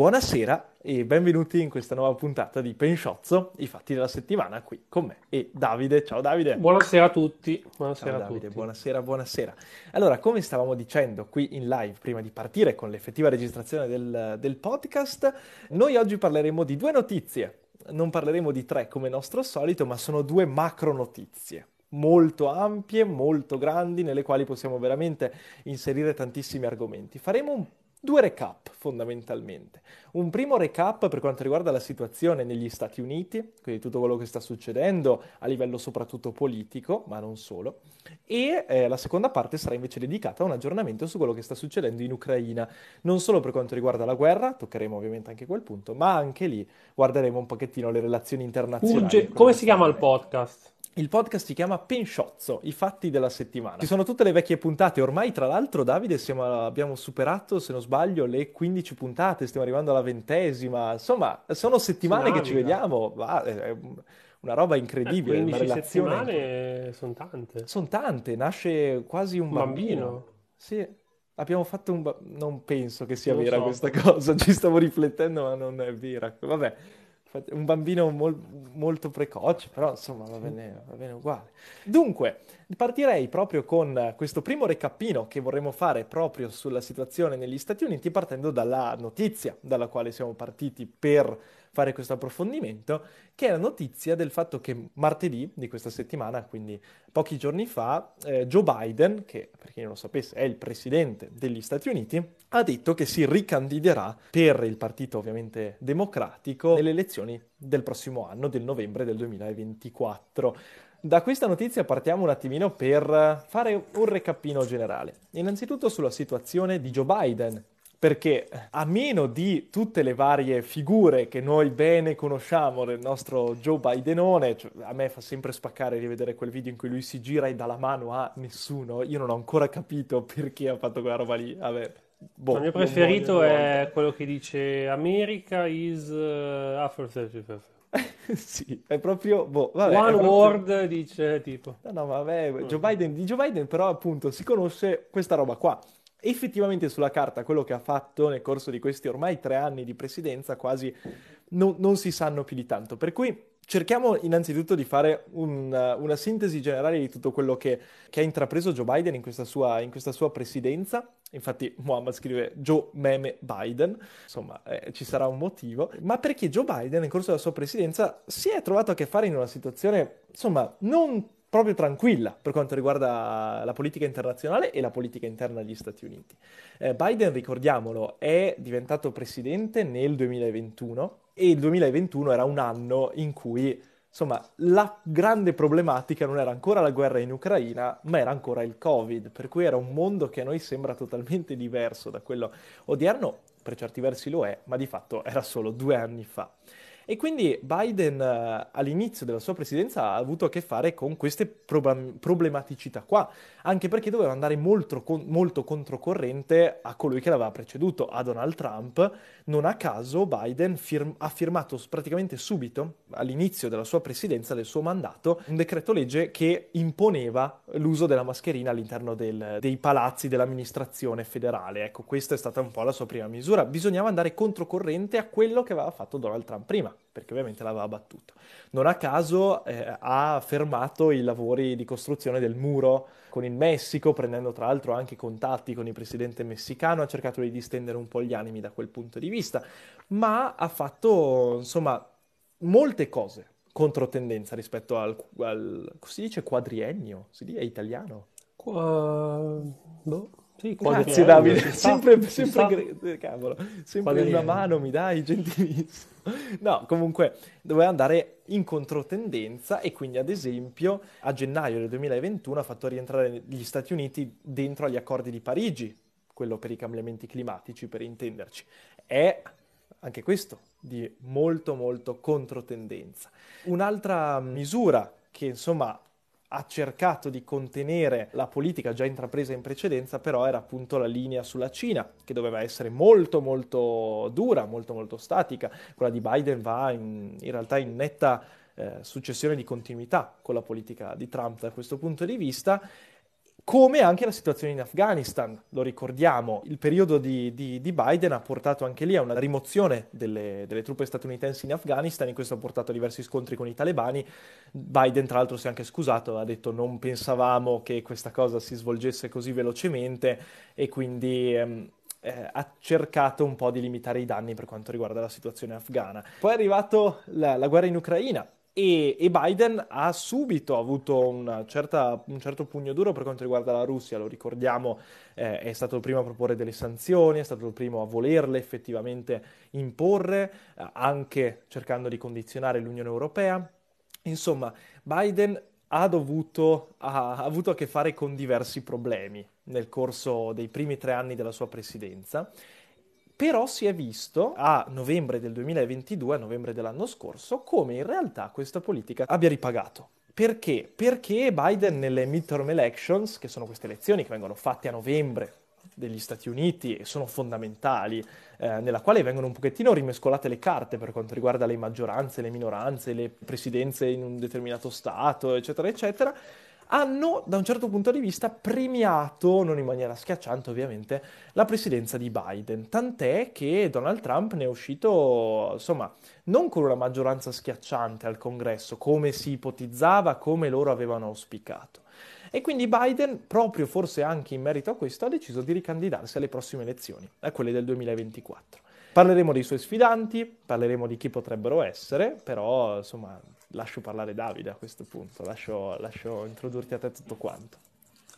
Buonasera e benvenuti in questa nuova puntata di Pensciozzo, i fatti della settimana qui con me e Davide. Ciao Davide. Buonasera a tutti. Buonasera Ciao a Davide, tutti. buonasera, buonasera. Allora, come stavamo dicendo qui in live prima di partire con l'effettiva registrazione del, del podcast, noi oggi parleremo di due notizie. Non parleremo di tre come nostro solito, ma sono due macro notizie molto ampie, molto grandi, nelle quali possiamo veramente inserire tantissimi argomenti. Faremo un Due recap fondamentalmente. Un primo recap per quanto riguarda la situazione negli Stati Uniti, quindi tutto quello che sta succedendo a livello soprattutto politico, ma non solo. E eh, la seconda parte sarà invece dedicata a un aggiornamento su quello che sta succedendo in Ucraina, non solo per quanto riguarda la guerra, toccheremo ovviamente anche quel punto, ma anche lì guarderemo un pochettino le relazioni internazionali. Urge- come si chiama il podcast? Il podcast si chiama Pensciozzo, i fatti della settimana. Ci sono tutte le vecchie puntate, ormai tra l'altro Davide siamo, abbiamo superato, se non sbaglio, le 15 puntate, stiamo arrivando alla ventesima, insomma sono settimane che ci vediamo, va, è una roba incredibile, eh, una relazione. settimane sono tante. Sono tante, nasce quasi un bambino. bambino. Sì, abbiamo fatto un... Ba... non penso che sia Non vera so. questa cosa, ci stavo riflettendo ma non è vera. Vabbè, un bambino mol- molto precoce, però insomma va bene, va bene uguale. Dunque, partirei proprio con questo primo recappino che vorremmo fare proprio sulla situazione negli Stati Uniti, partendo dalla notizia dalla quale siamo partiti per fare questo approfondimento, che è la notizia del fatto che martedì di questa settimana, quindi pochi giorni fa, eh, Joe Biden, che per chi non lo sapesse è il presidente degli Stati Uniti, ha detto che si ricandiderà per il partito ovviamente democratico nelle elezioni del prossimo anno, del novembre del 2024. Da questa notizia partiamo un attimino per fare un recappino generale. Innanzitutto sulla situazione di Joe Biden, perché a meno di tutte le varie figure che noi bene conosciamo del nostro Joe Bidenone, cioè, a me fa sempre spaccare rivedere quel video in cui lui si gira e dà la mano a nessuno, io non ho ancora capito perché ha fatto quella roba lì. Vabbè, boh, Il mio preferito è quello che dice America is uh, after 35. sì, è proprio... Boh, vabbè, One proprio- word dice tipo. No, no, vabbè, Joe Biden, di Joe Biden però appunto si conosce questa roba qua. Effettivamente sulla carta quello che ha fatto nel corso di questi ormai tre anni di presidenza quasi non, non si sanno più di tanto. Per cui cerchiamo innanzitutto di fare un- una sintesi generale di tutto quello che, che ha intrapreso Joe Biden in questa sua, in questa sua presidenza. Infatti Muhammad scrive Joe Meme Biden, insomma eh, ci sarà un motivo, ma perché Joe Biden nel corso della sua presidenza si è trovato a che fare in una situazione, insomma, non proprio tranquilla per quanto riguarda la politica internazionale e la politica interna degli Stati Uniti. Eh, Biden, ricordiamolo, è diventato presidente nel 2021 e il 2021 era un anno in cui, insomma, la grande problematica non era ancora la guerra in Ucraina, ma era ancora il Covid, per cui era un mondo che a noi sembra totalmente diverso da quello odierno, per certi versi lo è, ma di fatto era solo due anni fa. E quindi Biden eh, all'inizio della sua presidenza ha avuto a che fare con queste proba- problematicità qua, anche perché doveva andare molto, con- molto controcorrente a colui che l'aveva preceduto, a Donald Trump. Non a caso Biden firm- ha firmato praticamente subito, all'inizio della sua presidenza, del suo mandato, un decreto legge che imponeva l'uso della mascherina all'interno del- dei palazzi dell'amministrazione federale. Ecco, questa è stata un po' la sua prima misura. Bisognava andare controcorrente a quello che aveva fatto Donald Trump prima, perché ovviamente l'aveva battuto. Non a caso eh, ha fermato i lavori di costruzione del muro con il Messico, prendendo tra l'altro anche contatti con il presidente messicano, ha cercato di distendere un po' gli animi da quel punto di vista, ma ha fatto insomma molte cose controtendenza rispetto al, al si dice quadriennio, si dice è italiano. Qua... Boh. Sì, Grazie Davide, sempre, sempre sta. gre- eh, cavolo, sempre una mano mi dai, gentilissimo. No, comunque doveva andare in controtendenza e quindi ad esempio a gennaio del 2021 ha fatto rientrare gli Stati Uniti dentro agli accordi di Parigi, quello per i cambiamenti climatici per intenderci. È anche questo di molto molto controtendenza. Un'altra misura che insomma ha cercato di contenere la politica già intrapresa in precedenza, però era appunto la linea sulla Cina, che doveva essere molto molto dura, molto molto statica. Quella di Biden va in, in realtà in netta eh, successione di continuità con la politica di Trump da questo punto di vista, come anche la situazione in Afghanistan, lo ricordiamo, il periodo di, di, di Biden ha portato anche lì a una rimozione delle, delle, truppe statunitensi in Afghanistan e questo ha portato a diversi scontri con i talebani. Biden tra l'altro si è anche scusato, ha detto non pensavamo che questa cosa si svolgesse così velocemente e quindi... Ehm, eh, ha cercato un po' di limitare i danni per quanto riguarda la situazione afghana. Poi è arrivato la, la guerra in Ucraina, e, e, Biden ha subito avuto certa, un certo pugno duro per quanto riguarda la Russia, lo ricordiamo, eh, è stato il primo a proporre delle sanzioni, è stato il primo a volerle effettivamente imporre, eh, anche cercando di condizionare l'Unione Europea. Insomma, Biden ha, dovuto, ha, ha avuto a che fare con diversi problemi nel corso dei primi tre anni della sua presidenza però si è visto a novembre del 2022, a novembre dell'anno scorso, come in realtà questa politica abbia ripagato. Perché? Perché Biden nelle midterm elections, che sono queste elezioni che vengono fatte a novembre degli Stati Uniti e sono fondamentali, eh, nella quale vengono un pochettino rimescolate le carte per quanto riguarda le maggioranze, le minoranze, le presidenze in un determinato Stato, eccetera, eccetera, hanno da un certo punto di vista premiato, non in maniera schiacciante ovviamente, la presidenza di Biden, tant'è che Donald Trump ne è uscito, insomma, non con una maggioranza schiacciante al congresso, come si ipotizzava, come loro avevano auspicato. E quindi Biden, proprio forse anche in merito a questo, ha deciso di ricandidarsi alle prossime elezioni, a quelle del 2024. Parleremo dei suoi sfidanti, parleremo di chi potrebbero essere, però insomma lascio parlare Davide a questo punto, lascio, lascio introdurti a te tutto quanto.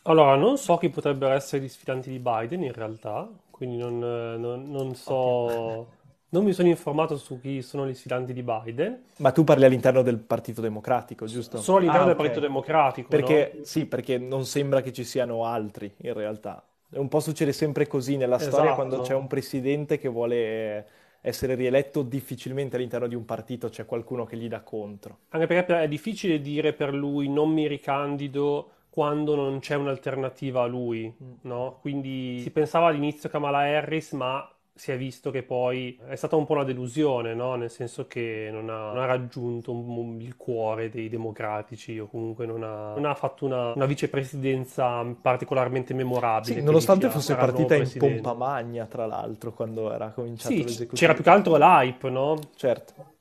Allora, non so chi potrebbero essere gli sfidanti di Biden in realtà, quindi non, non, non so... Okay. Non mi sono informato su chi sono gli sfidanti di Biden. Ma tu parli all'interno del Partito Democratico, giusto? Solo all'interno ah, del okay. Partito Democratico. Perché, no? Sì, perché non sembra che ci siano altri in realtà. Un po' succede sempre così nella esatto. storia quando c'è un presidente che vuole essere rieletto, difficilmente all'interno di un partito c'è qualcuno che gli dà contro. Anche perché è difficile dire per lui non mi ricandido quando non c'è un'alternativa a lui, mm. no? Quindi si pensava all'inizio Kamala Harris, ma si è visto che poi è stata un po' una delusione, no? nel senso che non ha, non ha raggiunto un, un, il cuore dei democratici o comunque non ha, non ha fatto una, una, vicepresidenza particolarmente memorabile. Sì, nonostante fosse partita in pompa magna, tra l'altro, quando era cominciato sì, l'esecutivo. C'era più che altro l'hype, no? Certo.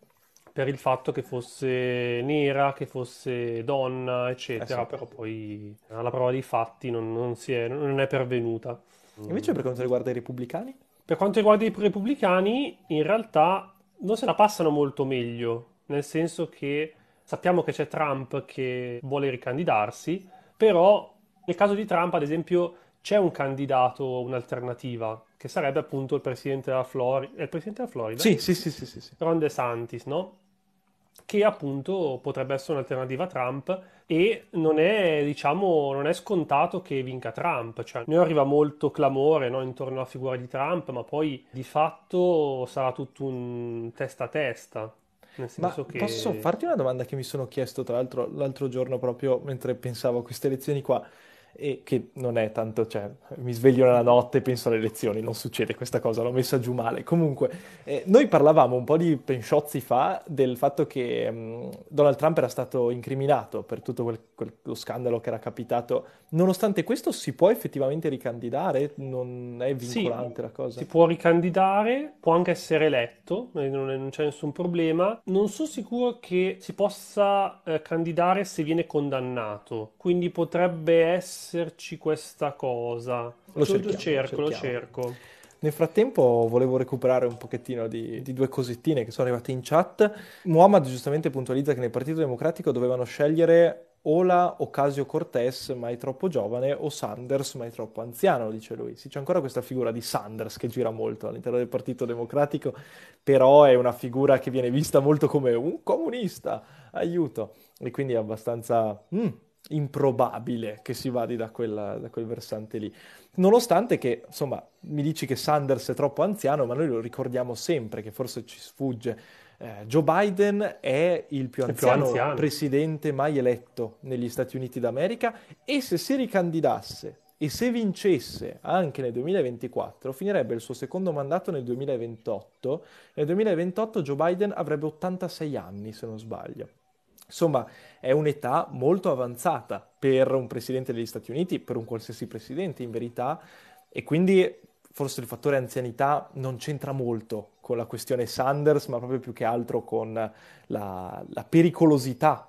Per il fatto che fosse nera, che fosse donna, eccetera, eh sì. però poi alla prova dei fatti non, non, è, non è pervenuta. Invece per quanto riguarda i repubblicani? Per quanto riguarda i repubblicani, in realtà non se la passano molto meglio, nel senso che sappiamo che c'è Trump che vuole ricandidarsi, però nel caso di Trump, ad esempio, c'è un candidato, un'alternativa, che sarebbe appunto il presidente della Florida. È il presidente della Florida? Sì, sì, sì, sì, sì, sì. Ron DeSantis, no? Che appunto potrebbe essere un'alternativa a Trump e non è, diciamo, non è scontato che vinca Trump, cioè ne arriva molto clamore no, intorno alla figura di Trump, ma poi di fatto sarà tutto un testa a testa. Nel senso ma che... posso farti una domanda che mi sono chiesto tra l'altro l'altro giorno proprio mentre pensavo a queste elezioni qua? E che non è tanto, cioè, mi sveglio nella notte e penso alle elezioni, non succede questa cosa, l'ho messa giù male. Comunque, eh, noi parlavamo un po' di pensciozzi fa del fatto che mh, mm, Donald Trump era stato incriminato per tutto quel, quello scandalo che era capitato. Nonostante questo, si può effettivamente ricandidare? Non è vincolante sì, la cosa? Si può ricandidare, può anche essere eletto, non, è, non c'è nessun problema. Non sono sicuro che si possa eh, candidare se viene condannato, quindi potrebbe esserci questa cosa. Lo, cerchiamo, cerco, lo cerco. Nel frattempo volevo recuperare un pochettino di, di, due cosettine che sono arrivate in chat. Muhammad giustamente puntualizza che nel Partito Democratico dovevano scegliere o la Ocasio Cortez, mai troppo giovane, o Sanders, mai troppo anziano, dice lui. Sì, c'è ancora questa figura di Sanders che gira molto all'interno del Partito Democratico, però è una figura che viene vista molto come un comunista, aiuto. E quindi è abbastanza... Mm, improbabile che si vada da, da, quel versante lì. Nonostante che, insomma, mi dici che Sanders è troppo anziano, ma noi lo ricordiamo sempre, che forse ci sfugge. Eh, Joe Biden è il più anziano, più anziano presidente mai eletto negli Stati Uniti d'America e se si ricandidasse e se vincesse anche nel 2024, finirebbe il suo secondo mandato nel 2028. Nel 2028 Joe Biden avrebbe 86 anni, se non sbaglio. Insomma, è un'età molto avanzata per un presidente degli Stati Uniti, per un qualsiasi presidente in verità, e quindi forse il fattore anzianità non c'entra molto con la questione Sanders, ma proprio più che altro con la, la pericolosità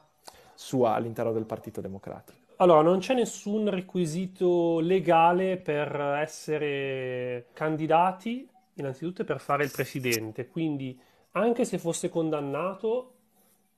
sua all'interno del Partito Democratico. Allora, non c'è nessun requisito legale per essere candidati, innanzitutto per fare il presidente, quindi anche se fosse condannato,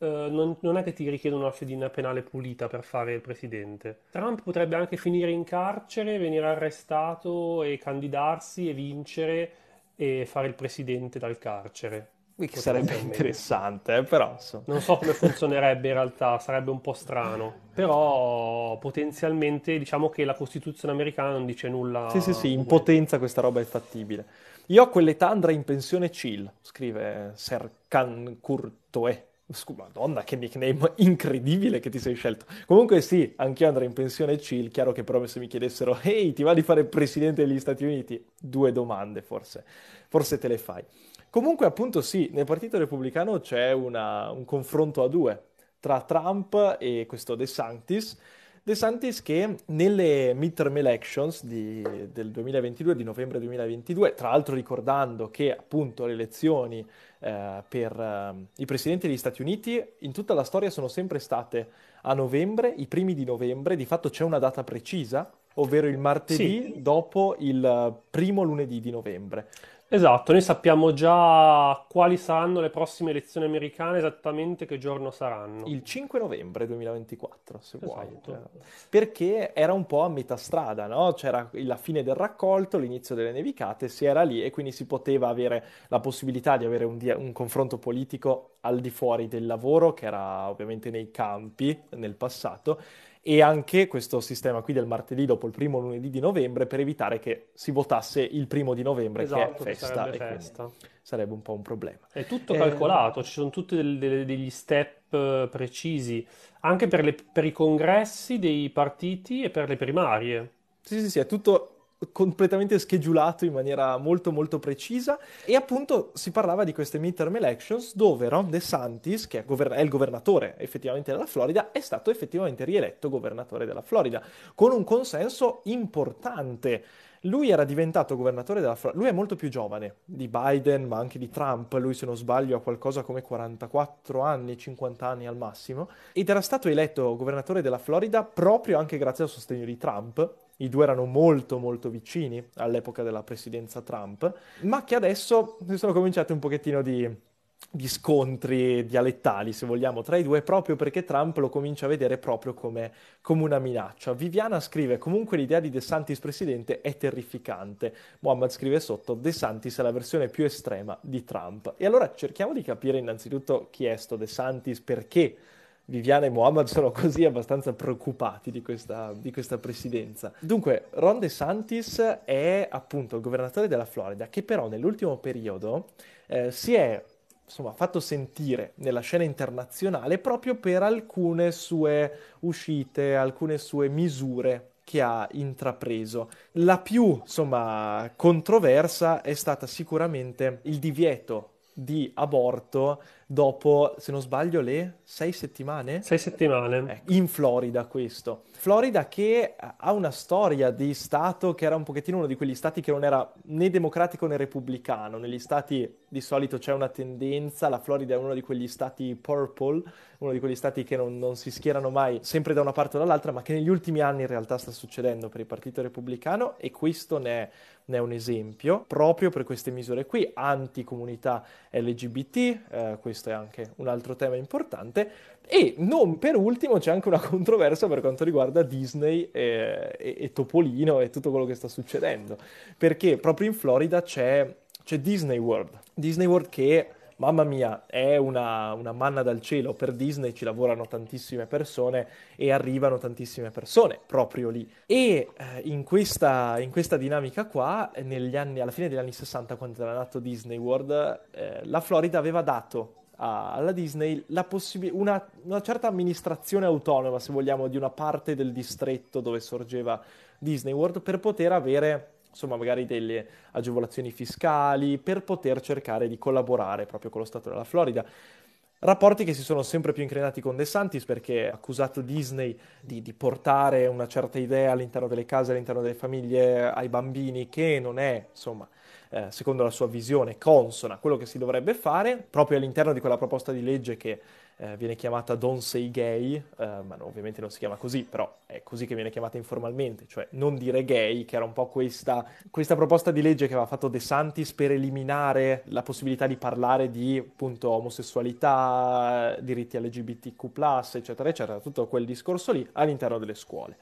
eh, non, non, è che ti richiedono una fedina penale pulita per fare il presidente. Trump potrebbe anche finire in carcere, venire arrestato e candidarsi e vincere e fare il presidente dal carcere. Che sarebbe interessante, eh, però insomma. Non so come funzionerebbe in realtà, sarebbe un po' strano. Però potenzialmente diciamo che la Costituzione americana non dice nulla. Sì, sì, sì, in potenza questa roba è fattibile. Io a quell'età andrei in pensione chill, scrive Serkan Kurtoe. Madonna, che nickname incredibile che ti sei scelto. Comunque sì, anch'io andrei in pensione chill, chiaro che però se mi chiedessero «Ehi, ti va di fare presidente degli Stati Uniti?» Due domande forse, forse te le fai. Comunque appunto sì, nel Partito Repubblicano c'è una, un confronto a due tra Trump e questo De Santis, De Santis che nelle midterm elections di, del 2022, di novembre 2022, tra l'altro ricordando che appunto le elezioni eh, per eh, i presidenti degli Stati Uniti in tutta la storia sono sempre state a novembre, i primi di novembre, di fatto c'è una data precisa, ovvero il martedì sì. dopo il primo lunedì di novembre. Esatto, noi sappiamo già quali saranno le prossime elezioni americane, esattamente che giorno saranno. Il 5 novembre 2024, se esatto. vuoi. Perché era un po' a metà strada, no? C'era la fine del raccolto, l'inizio delle nevicate, si era lì e quindi si poteva avere la possibilità di avere un, dia- un confronto politico al di fuori del lavoro, che era ovviamente nei campi nel passato, e anche questo sistema qui del martedì dopo il primo lunedì di novembre per evitare che si votasse il primo di novembre esatto, che è festa, che sarebbe, festa. sarebbe un po' un problema. È tutto eh... calcolato, ci sono tutti degli step eh, precisi anche per, le, per i congressi dei partiti e per le primarie. Sì, sì, sì, è tutto completamente schedulato in maniera molto molto precisa. E appunto si parlava di queste midterm elections dove Ron DeSantis, che è, gover- è il governatore effettivamente della Florida, è stato effettivamente rieletto governatore della Florida con un consenso importante. Lui era diventato governatore della Florida, lui è molto più giovane di Biden ma anche di Trump, lui se non sbaglio ha qualcosa come 44 anni, 50 anni al massimo, ed era stato eletto governatore della Florida proprio anche grazie al sostegno di Trump, i due erano molto molto vicini all'epoca della presidenza Trump, ma che adesso si sono cominciati un pochettino di, di, scontri dialettali, se vogliamo, tra i due, proprio perché Trump lo comincia a vedere proprio come, come una minaccia. Viviana scrive, comunque l'idea di De Santis presidente è terrificante. Muhammad scrive sotto, De Santis è la versione più estrema di Trump. E allora cerchiamo di capire innanzitutto chi è sto De Santis, perché Viviana e Muhammad sono così abbastanza preoccupati di questa, di questa, presidenza. Dunque, Ron DeSantis è appunto il governatore della Florida, che però nell'ultimo periodo eh, si è insomma, fatto sentire nella scena internazionale proprio per alcune sue uscite, alcune sue misure che ha intrapreso. La più, insomma, controversa è stata sicuramente il divieto di aborto dopo, se non sbaglio, le sei settimane? Sei settimane. Eh, in Florida questo. Florida che ha una storia di stato che era un pochettino uno di quegli stati che non era né democratico né repubblicano. Negli stati di solito c'è una tendenza, la Florida è uno di quegli stati purple, uno di quegli stati che non, non si schierano mai sempre da una parte o dall'altra, ma che negli ultimi anni in realtà sta succedendo per il partito repubblicano e questo ne è ne è un esempio, proprio per queste misure qui, anti-comunità LGBT, eh, questo è anche un altro tema importante, e non per ultimo c'è anche una controversia per quanto riguarda Disney e, e, e Topolino e tutto quello che sta succedendo, perché proprio in Florida c'è, c'è Disney World, Disney World che mamma mia, è una, una, manna dal cielo. Per Disney ci lavorano tantissime persone e arrivano tantissime persone proprio lì. E eh, in, questa, in, questa, dinamica qua, anni, alla fine degli anni 60, quando era nato Disney World, eh, la Florida aveva dato alla Disney possib- una, una certa amministrazione autonoma, se vogliamo, di una parte del distretto dove sorgeva Disney World per poter avere insomma magari delle agevolazioni fiscali per poter cercare di collaborare proprio con lo Stato della Florida. Rapporti che si sono sempre più incrinati con De Santis perché ha accusato Disney di, di, portare una certa idea all'interno delle case, all'interno delle famiglie, ai bambini, che non è, insomma, eh, secondo la sua visione, consona a quello che si dovrebbe fare, proprio all'interno di quella proposta di legge che eh, viene chiamata Don't Say Gay, eh, ma no, ovviamente non si chiama così, però è così che viene chiamata informalmente, cioè non dire gay, che era un po' questa, questa proposta di legge che aveva fatto De Santis per eliminare la possibilità di parlare di appunto omosessualità, diritti LGBTQ, eccetera, eccetera, tutto quel discorso lì all'interno delle scuole.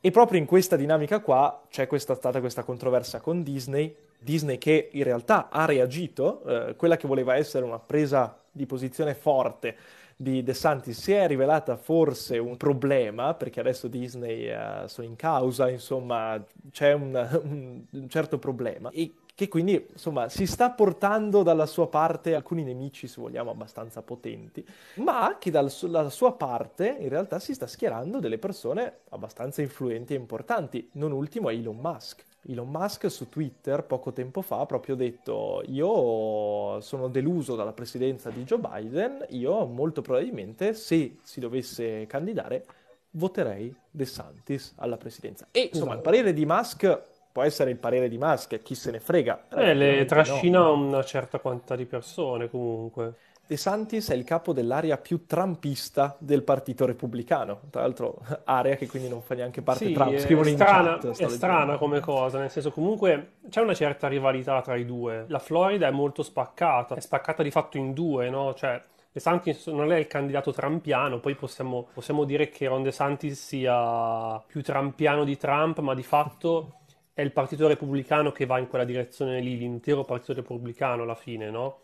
E proprio in questa dinamica qua c'è questa, stata questa controversia con Disney, Disney che in realtà ha reagito, eh, quella che voleva essere una presa di posizione forte di De Santis si è rivelata forse un problema, perché adesso Disney uh, sono in causa, insomma c'è un, un, certo problema, e che quindi insomma si sta portando dalla sua parte alcuni nemici, se vogliamo, abbastanza potenti, ma che dal, dalla sua parte in realtà si sta schierando delle persone abbastanza influenti e importanti, non ultimo Elon Musk. Elon Musk su Twitter poco tempo fa ha proprio detto io sono deluso dalla presidenza di Joe Biden, io molto probabilmente se si dovesse candidare voterei De Santis alla presidenza. E insomma il parere di Musk può essere il parere di Musk, chi se ne frega. Eh, le trascina no. una certa quantità di persone comunque. De Santis è il capo dell'area più trumpista del partito repubblicano, tra l'altro area che quindi non fa neanche parte sì, Trump, scrivono in strana, chat. È strana come cosa, nel senso comunque c'è una certa rivalità tra i due. La Florida è molto spaccata, è spaccata di fatto in due, no? Cioè De Santis non è il candidato trampiano, poi possiamo, possiamo dire che Ron De Santis sia più trampiano di Trump, ma di fatto è il partito repubblicano che va in quella direzione lì, l'intero partito repubblicano alla fine, no?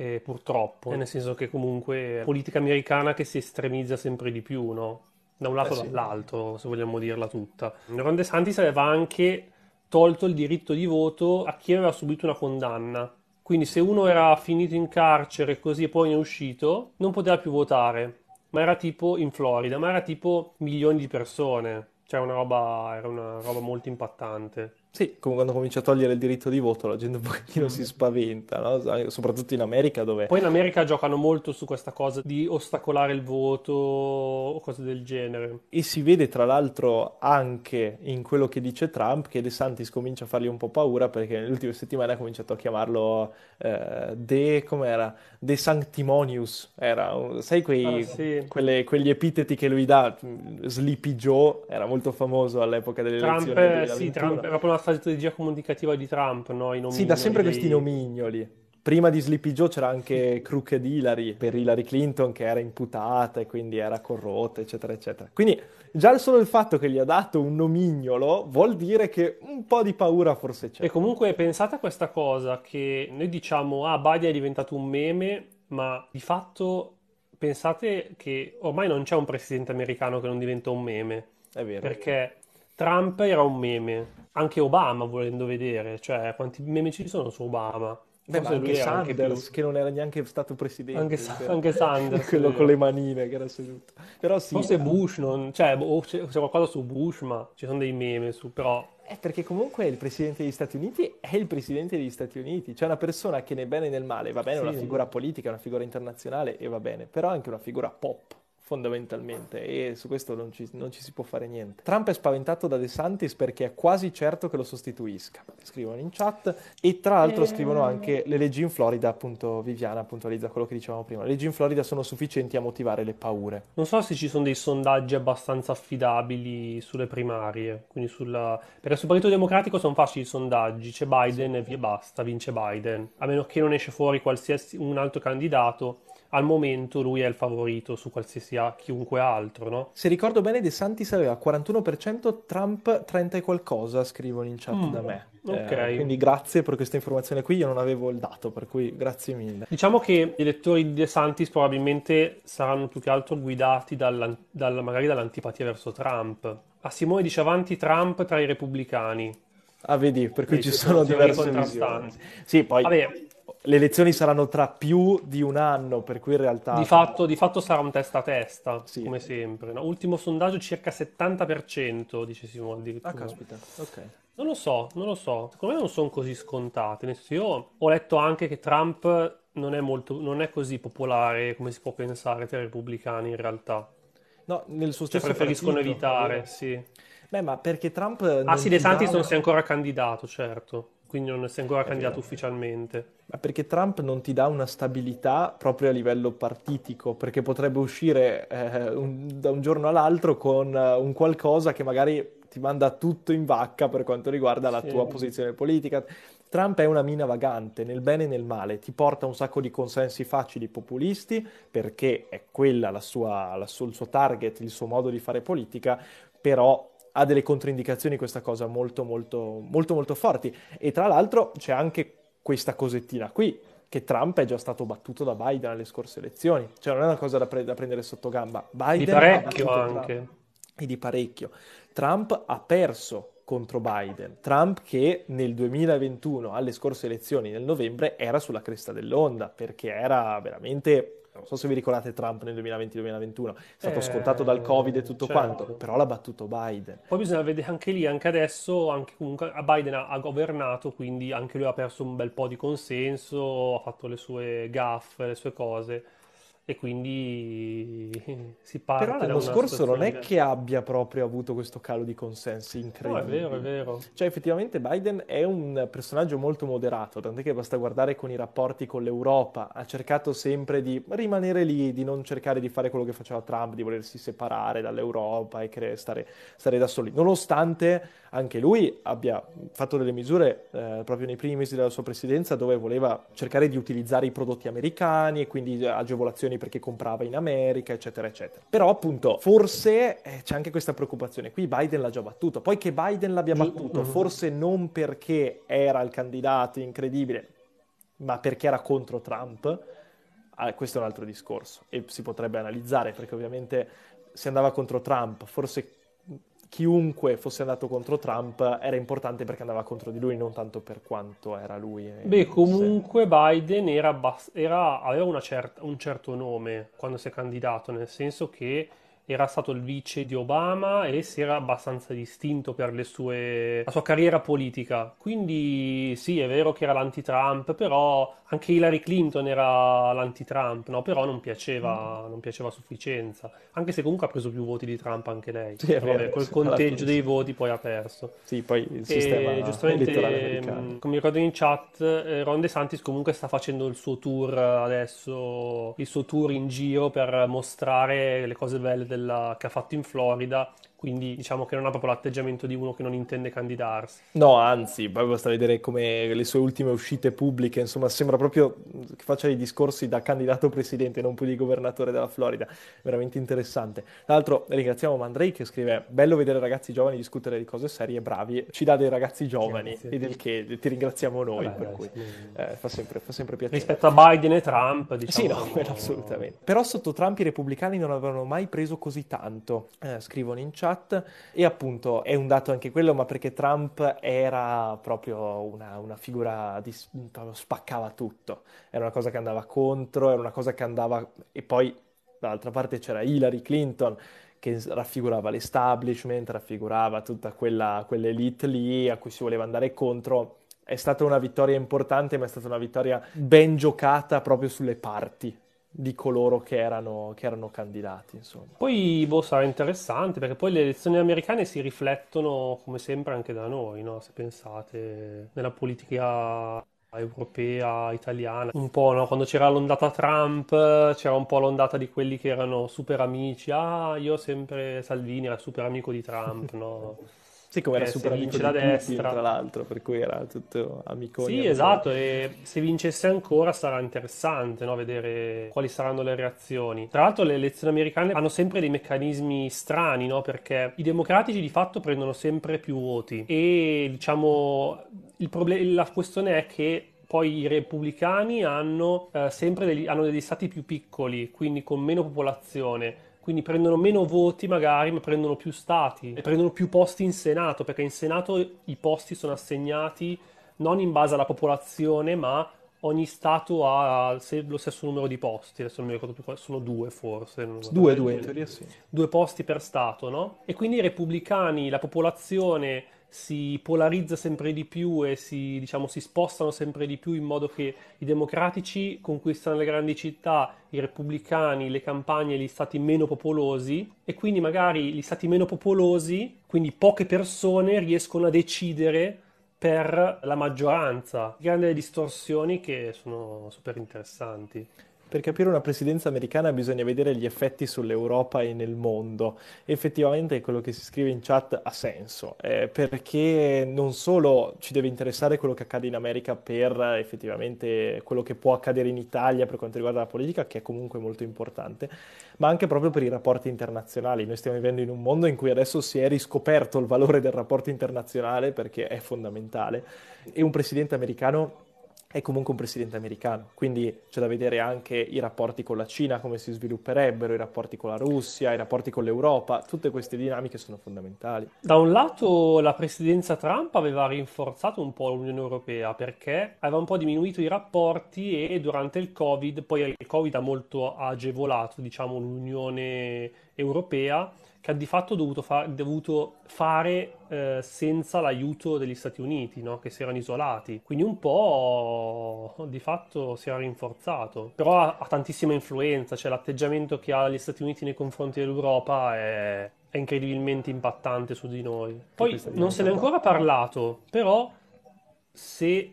Eh, purtroppo, nel senso che comunque è politica americana che si estremizza sempre di più, no? Da un lato eh sì. dall'altro, se vogliamo dirla tutta. Ron DeSantis aveva anche tolto il diritto di voto a chi aveva subito una condanna. Quindi se uno era finito in carcere così e poi ne è uscito, non poteva più votare. Ma era tipo in Florida, ma era tipo milioni di persone. Cioè una roba, era una roba molto impattante. Sì, come quando comincia a togliere il diritto di voto la gente un pochettino si spaventa, no? soprattutto in America dove... Poi in America giocano molto su questa cosa di ostacolare il voto o cose del genere. E si vede tra l'altro anche in quello che dice Trump che De Santis comincia a fargli un po' paura perché nelle ultime settimane ha cominciato a chiamarlo eh, De... com'era? De Sanctimonius, era, sai quei, ah, sì. quelle, quegli epiteti che lui dà, Sleepy Joe, era molto famoso all'epoca delle Trump, elezioni. Sì, Trump era proprio una strategia comunicativa di Trump, no? I sì, dà sempre questi nomignoli. Prima di Sleepy Joe c'era anche Crooked Hillary per Hillary Clinton che era imputata e quindi era corrotta, eccetera, eccetera. Quindi già solo il fatto che gli ha dato un nomignolo vuol dire che un po' di paura forse c'è. E comunque pensate a questa cosa che noi diciamo, ah, Biden è diventato un meme, ma di fatto pensate che ormai non c'è un presidente americano che non diventa un meme. È vero. Perché Trump era un meme, anche Obama volendo vedere, cioè quanti meme ci sono su Obama. Beh, ma anche Sanders, più... che non era neanche stato presidente. Anche, cioè, anche Sanders. Quello con le manine che era seduto. Però sì, Forse eh. Bush, non... cioè, boh, c'è, c'è, qualcosa su Bush, ma ci sono dei meme su, però... È perché comunque il presidente degli Stati Uniti è il presidente degli Stati Uniti. C'è una persona che nel bene e nel male, va bene, sì. una figura politica, una figura internazionale e va bene, però è anche una figura pop fondamentalmente e su questo non ci, non ci, si può fare niente. Trump è spaventato da De Santis perché è quasi certo che lo sostituisca, scrivono in chat e tra l'altro e... Eh. scrivono anche le leggi in Florida, appunto Viviana puntualizza quello che dicevamo prima, le leggi in Florida sono sufficienti a motivare le paure. Non so se ci sono dei sondaggi abbastanza affidabili sulle primarie, quindi sulla... perché sul Partito Democratico sono facili i sondaggi, c'è Biden sì. e via basta, vince Biden, a meno che non esce fuori qualsiasi un altro candidato al momento lui è il favorito su qualsiasi chiunque altro, no? Se ricordo bene, De Santis aveva 41%, Trump 30 e qualcosa, scrivono in chat mm, da me. Ok. Eh, quindi grazie per questa informazione qui, io non avevo il dato, per cui grazie mille. Diciamo che gli elettori di De Santis probabilmente saranno più che altro guidati dalla, dalla, magari dall'antipatia verso Trump. A Simone dice avanti Trump tra i repubblicani. Ah, vedi, per cui ci sono diverse visioni. Sì, poi... Vabbè, le elezioni saranno tra più di un anno, per cui in realtà... Di fatto, di fatto sarà un testa a testa, Sì. come sempre. no? Ultimo sondaggio circa 70%, dice Simone addirittura. Ah, caspita, ok. Non lo so, non lo so. Secondo me non sono così scontate. Nel senso, io ho letto anche che Trump non è molto, non è così popolare come si può pensare tra i repubblicani in realtà. No, nel suo Cioè stesso preferiscono partito, evitare, vero. sì. Beh, ma perché Trump Ah sì, De Santis dà non si è ancora candidato, certo. Quindi non si è ancora È candidato vero. ufficialmente. Ma perché Trump non ti dà una stabilità proprio a livello partitico, perché potrebbe uscire eh, un- da un giorno all'altro con eh, un qualcosa che magari ti manda tutto in vacca per quanto riguarda la Sì. tua posizione politica. Trump è una mina vagante nel bene e nel male, ti porta un sacco di consensi facili populisti perché è quella la sua, la su- il suo target, il suo modo di fare politica, però ha delle controindicazioni questa cosa molto molto molto molto forti e tra l'altro c'è anche questa cosettina qui che Trump è già stato battuto da Biden alle scorse elezioni, cioè non è una cosa da, pre- da prendere sotto gamba. Biden Di parecchio battuto Trump anche. e di parecchio. Trump ha perso contro Biden. Trump che nel 2021, alle scorse elezioni nel novembre, era sulla cresta dell'onda perché era veramente. Non so se vi ricordate Trump nel 2020-2021, è stato Eh, scontato dal Covid e tutto certo. quanto, però l'ha battuto Biden. Poi bisogna vedere anche lì, anche adesso, anche comunque Biden ha, ha governato, quindi anche lui ha perso un bel po' di consenso, ha fatto le sue gaffe, le sue cose, e quindi si parte Però l'anno scorso non è che abbia proprio avuto questo calo di consensi No, è incredibile. vero, è vero. Cioè, effettivamente Biden è un personaggio molto moderato, tant'è che basta guardare con i rapporti con l'Europa, ha cercato sempre di rimanere lì, di non cercare di fare quello che faceva Trump, di volersi separare dall'Europa e cre- stare, stare da soli, nonostante anche lui abbia fatto delle misure eh, proprio nei primi mesi della sua presidenza dove voleva cercare di utilizzare i prodotti americani e quindi agevolazioni perché comprava in America, eccetera, eccetera. Però appunto, forse eh, c'è anche questa preoccupazione. Qui Biden l'ha già battuto. Poi che Biden l'abbia battuto, forse non perché era il candidato incredibile, ma perché era contro Trump, ah, questo è un altro discorso e si potrebbe analizzare perché ovviamente se andava contro Trump, forse chiunque fosse andato contro Trump era importante perché andava contro di lui, non tanto per quanto era lui. eh, Beh, comunque Biden era era- aveva una certa- un certo nome quando si è candidato, nel senso che era stato il vice di Obama e si era abbastanza distinto per le sue- la sua carriera politica. Quindi sì, è vero che era l'anti-Trump, però anche Hillary Clinton era l'anti-Trump, no? Però non piaceva, non piaceva a sufficienza. Anche se comunque ha preso più voti di Trump anche lei. Sì, Però vabbè, vero, col conteggio dei voti poi ha perso. Sì, poi il E sistema giustamente, elettorale americano. mh, come ricordo in chat, eh, Ron DeSantis comunque sta facendo il suo tour eh, adesso, il suo tour in giro per mostrare le cose belle della- che ha fatto in Florida. Quindi diciamo che non ha proprio l'atteggiamento di uno che non intende candidarsi. No, anzi, poi basta vedere come le sue ultime uscite pubbliche, insomma, sembra proprio che faccia dei discorsi da candidato presidente, non più di governatore della Florida. Veramente interessante. Tra l'altro, ringraziamo Mandrei che scrive: Bello vedere ragazzi giovani discutere di cose serie, bravi. Ci dà dei ragazzi giovani Grazie. e del che ti ringraziamo noi, Vabbè, per dai, cui sì. eh, fa sempre, fa sempre piacere. Rispetto a Biden e Trump, Sì, diciamo. no, quello assolutamente. Però sotto Trump i repubblicani non avevano mai preso così tanto, eh, scrivono in chat, e appunto è un dato anche quello, ma perché Trump era proprio una, una figura di spaccava tutto, era una cosa che andava contro, era una cosa che andava... e poi dall'altra parte c'era Hillary Clinton che raffigurava l'establishment, raffigurava tutta quella, quell'elite lì a cui si voleva andare contro. È stata una vittoria importante, ma è stata una vittoria ben giocata proprio sulle parti di coloro che erano, che erano candidati, insomma. Poi, boh, sarà interessante perché poi le elezioni americane si riflettono come sempre anche da noi, no? Se pensate nella politica europea, italiana, un po', no? Quando c'era l'ondata Trump, c'era un po' l'ondata di quelli che erano super amici. Ah, io sempre Salvini era super amico di Trump, no? Sì, come era super amico vince la Putin, destra. tra l'altro, per cui era tutto amicone. Sì, esatto, e se vincesse ancora sarà interessante, no? Vedere quali saranno le reazioni. Tra l'altro le elezioni americane hanno sempre dei meccanismi strani, no? Perché i democratici di fatto prendono sempre più voti e diciamo il proble- la questione è che poi i repubblicani hanno eh, sempre degli, hanno degli stati più piccoli, quindi con meno popolazione. Quindi prendono meno voti magari, ma prendono più stati e prendono più posti in Senato, perché in Senato i posti sono assegnati non in base alla popolazione, ma ogni Stato ha lo stesso numero di posti, adesso non mi ricordo più quali, sono due forse. Due, due, in teoria sì. Due posti per Stato, no? E quindi i repubblicani, la popolazione si polarizza sempre di più e si, diciamo, si spostano sempre di più in modo che i democratici conquistano le grandi città, i repubblicani, le campagne gli stati meno popolosi e quindi magari gli stati meno popolosi, quindi poche persone, riescono a decidere per la maggioranza. Grandi distorsioni che sono super interessanti. Per capire una presidenza americana bisogna vedere gli effetti sull'Europa e nel mondo. Effettivamente quello che si scrive in chat ha senso, eh, perché non solo ci deve interessare quello che accade in America per effettivamente quello che può accadere in Italia per quanto riguarda la politica, che è comunque molto importante, ma anche proprio per i rapporti internazionali. Noi stiamo vivendo in un mondo in cui adesso si è riscoperto il valore del rapporto internazionale perché è fondamentale e un presidente americano è comunque un presidente americano, quindi c'è da vedere anche i rapporti con la Cina, come si svilupperebbero, i rapporti con la Russia, i rapporti con l'Europa, tutte queste dinamiche sono fondamentali. Da un lato la presidenza Trump aveva rinforzato un po' l'Unione Europea perché aveva un po' diminuito i rapporti e durante il Covid, poi il Covid ha molto agevolato diciamo, l'Unione Europea che ha di fatto dovuto, fa- dovuto fare eh, senza l'aiuto degli Stati Uniti, no? che si erano isolati. Quindi un po' di fatto si era rinforzato. Però ha, ha tantissima influenza, cioè l'atteggiamento che ha gli Stati Uniti nei confronti dell'Europa è, è incredibilmente impattante su di noi. Poi non se ne è ancora parlato, però se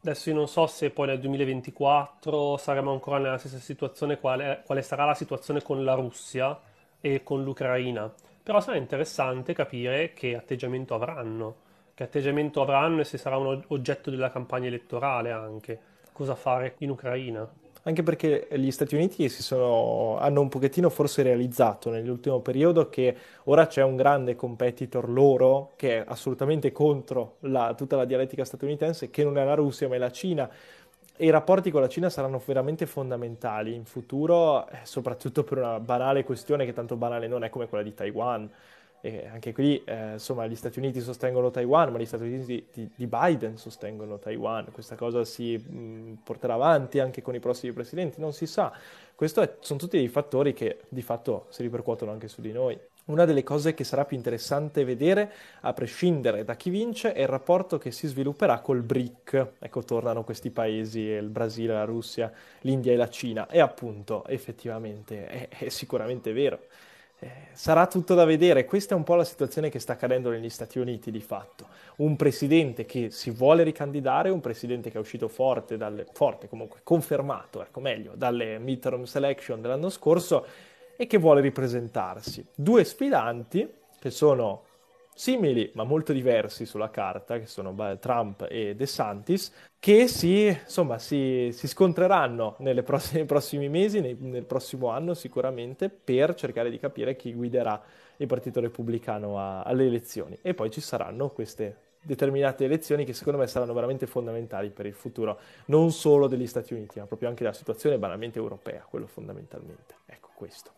Adesso io non so se poi nel 2024 saremo ancora nella stessa situazione, quale, quale sarà la situazione con la Russia, e con l'Ucraina. Però sarà interessante capire che atteggiamento avranno, che atteggiamento avranno e se sarà un oggetto della campagna elettorale anche, cosa fare in Ucraina. Anche perché gli Stati Uniti sono, hanno un pochettino forse realizzato nell'ultimo periodo che ora c'è un grande competitor loro che è assolutamente contro la, tutta la dialettica statunitense, che non è la Russia ma è la Cina i rapporti con la Cina saranno veramente fondamentali in futuro, eh, soprattutto per una banale questione che tanto banale non è come quella di Taiwan. E anche qui, eh, insomma, gli Stati Uniti sostengono Taiwan, ma gli Stati Uniti di, di Biden sostengono Taiwan. Questa cosa si mh, porterà avanti anche con i prossimi presidenti, non si sa. Questi sono tutti dei fattori che di fatto si ripercuotono anche su di noi. Una delle cose che sarà più interessante vedere, a prescindere da chi vince, è il rapporto che si svilupperà col BRIC. Ecco, tornano questi paesi, il Brasile, la Russia, l'India e la Cina. E appunto, effettivamente, è, è sicuramente vero. Eh, sarà tutto da vedere. Questa è un po' la situazione che sta accadendo negli Stati Uniti di fatto. Un presidente che si vuole ricandidare, un presidente che è uscito forte, dalle, forte comunque confermato, ecco meglio, dalle midterm selection dell'anno scorso e che vuole ripresentarsi. Due sfidanti che sono simili ma molto diversi sulla carta, che sono Trump e DeSantis, che si, insomma, si, si scontreranno prossime, nei prossimi mesi, nei, nel prossimo anno sicuramente, per cercare di capire chi guiderà il Partito Repubblicano a, alle elezioni. E poi ci saranno queste determinate elezioni che secondo me saranno veramente fondamentali per il futuro, non solo degli Stati Uniti, ma proprio anche della situazione banalmente europea, quello fondamentalmente. Ecco questo.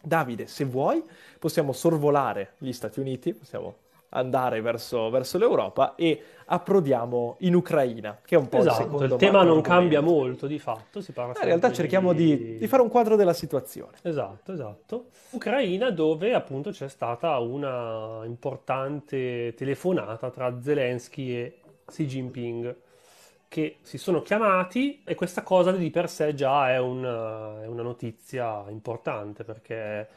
Davide, se vuoi, possiamo sorvolare gli Stati Uniti, possiamo andare verso, verso l'Europa e approdiamo in Ucraina, che è un po' esatto, il secondo il tema non cambia molto di fatto, si parla In realtà cerchiamo di... di, fare un quadro della situazione. Esatto, esatto. Ucraina dove appunto c'è stata una importante telefonata tra Zelensky e Xi Jinping che si sono chiamati e questa cosa di per sé già è una, è una notizia importante perché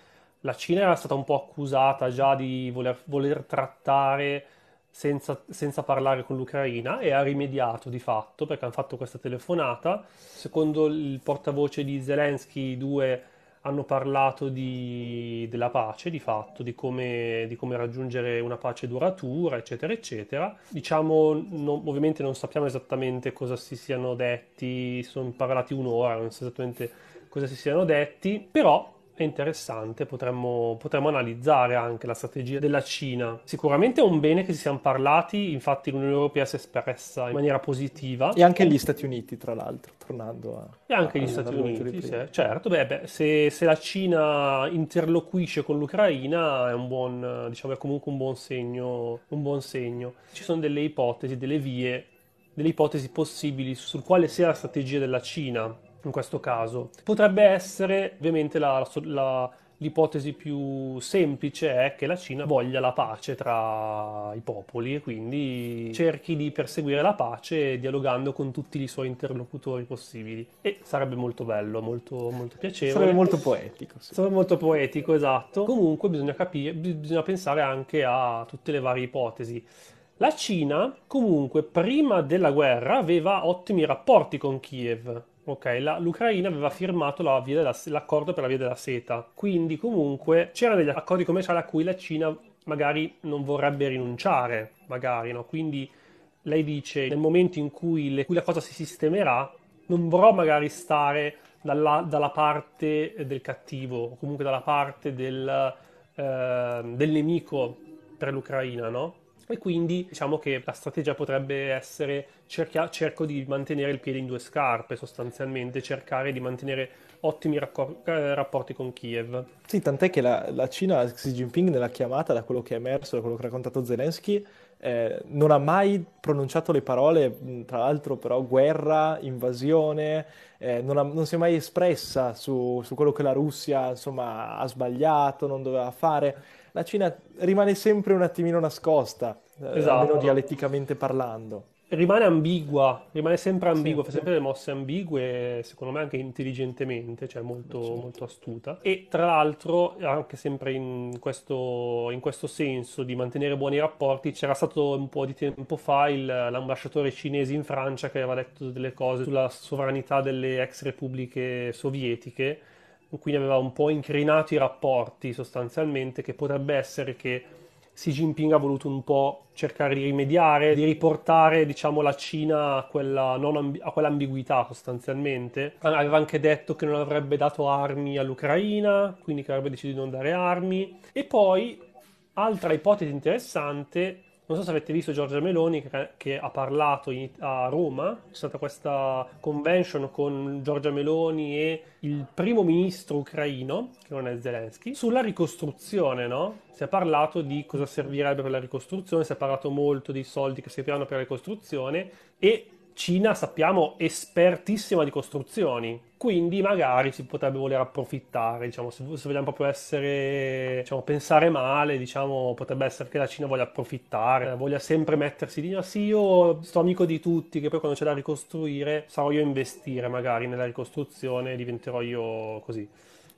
la Cina era stata un po' accusata già di voler, voler trattare senza, senza, parlare con l'Ucraina e ha rimediato di fatto perché hanno fatto questa telefonata. Secondo il portavoce di Zelensky, i due hanno parlato di, della pace, di fatto, di come, di come, raggiungere una pace duratura, eccetera, eccetera. Diciamo, non, ovviamente non sappiamo esattamente cosa si siano detti, sono parlati un'ora, non so esattamente cosa si siano detti, però è interessante, potremmo, potremmo, analizzare anche la strategia della Cina. Sicuramente è un bene che si siano parlati, infatti l'Unione Europea si è espressa in maniera positiva. E anche gli Stati Uniti, tra l'altro, tornando a... E anche a, gli Stati Uniti, sì, certo. Beh, beh, se, se, la Cina interloquisce con l'Ucraina è, un buon, diciamo, è comunque un buon, segno, un buon segno. Ci sono delle ipotesi, delle vie delle ipotesi possibili sul quale sia la strategia della Cina in questo caso. Potrebbe essere ovviamente la, la, l'ipotesi più semplice è che la Cina voglia la pace tra i popoli e quindi cerchi di perseguire la pace dialogando con tutti i suoi interlocutori possibili. E sarebbe molto bello, molto, molto piacevole. Sarebbe molto poetico. Sì. Sarebbe molto poetico, esatto. Comunque bisogna capire, bisogna pensare anche a tutte le varie ipotesi. La Cina, comunque, prima della guerra aveva ottimi rapporti con Kiev. Ok, la, l'Ucraina aveva firmato la della, l'accordo per la via della seta, quindi comunque c'erano degli accordi commerciali a cui la Cina magari non vorrebbe rinunciare, magari, no? Quindi lei dice nel momento in cui, le, cui la cosa si sistemerà, non vorrò magari stare dalla, dalla parte del cattivo, o comunque dalla parte del, eh, del nemico per l'Ucraina, no? E quindi diciamo che la strategia potrebbe essere cerchia- cerco di mantenere il piede in due scarpe, sostanzialmente, cercare di mantenere ottimi raccor- eh, rapporti con Kiev. Sì, tant'è che la, la, Cina, Xi Jinping nella chiamata, da quello che è emerso, da quello che ha raccontato Zelensky, eh, non ha mai pronunciato le parole, tra l'altro però guerra, invasione, eh, non, ha, non, si è mai espressa su, su quello che la Russia insomma, ha sbagliato, non doveva fare la Cina rimane sempre un attimino nascosta, eh, esatto. almeno dialetticamente parlando. Rimane ambigua, rimane sempre ambigua, sì, fa sempre delle mosse ambigue, secondo me anche intelligentemente, cioè molto, sì. molto astuta. E tra l'altro, anche sempre in questo, in questo, senso di mantenere buoni rapporti, c'era stato un po' di tempo fa il, l'ambasciatore cinese in Francia che aveva detto delle cose sulla sovranità delle ex repubbliche sovietiche quindi aveva un po' incrinato i rapporti sostanzialmente, che potrebbe essere che Xi Jinping ha voluto un po' cercare di rimediare, di riportare diciamo, la Cina a, quella amb- a quell'ambiguità sostanzialmente. Aveva anche detto che non avrebbe dato armi all'Ucraina, quindi che avrebbe deciso di non dare armi. E poi, altra ipotesi interessante, non so se avete visto Giorgia Meloni che, che ha parlato in, a Roma, c'è stata questa convention con Giorgia Meloni e il primo ministro ucraino, che non è Zelensky, sulla ricostruzione, no? Si è parlato di cosa servirebbe per la ricostruzione, si è parlato molto dei soldi che serviranno per la ricostruzione e Cina, sappiamo, espertissima di costruzioni, quindi magari si potrebbe voler approfittare, diciamo, se, vogliamo proprio essere, diciamo, pensare male, diciamo, potrebbe essere che la Cina voglia approfittare, voglia sempre mettersi di, ah sì, io sto amico di tutti, che poi quando c'è da ricostruire sarò io a investire magari nella ricostruzione, diventerò io così.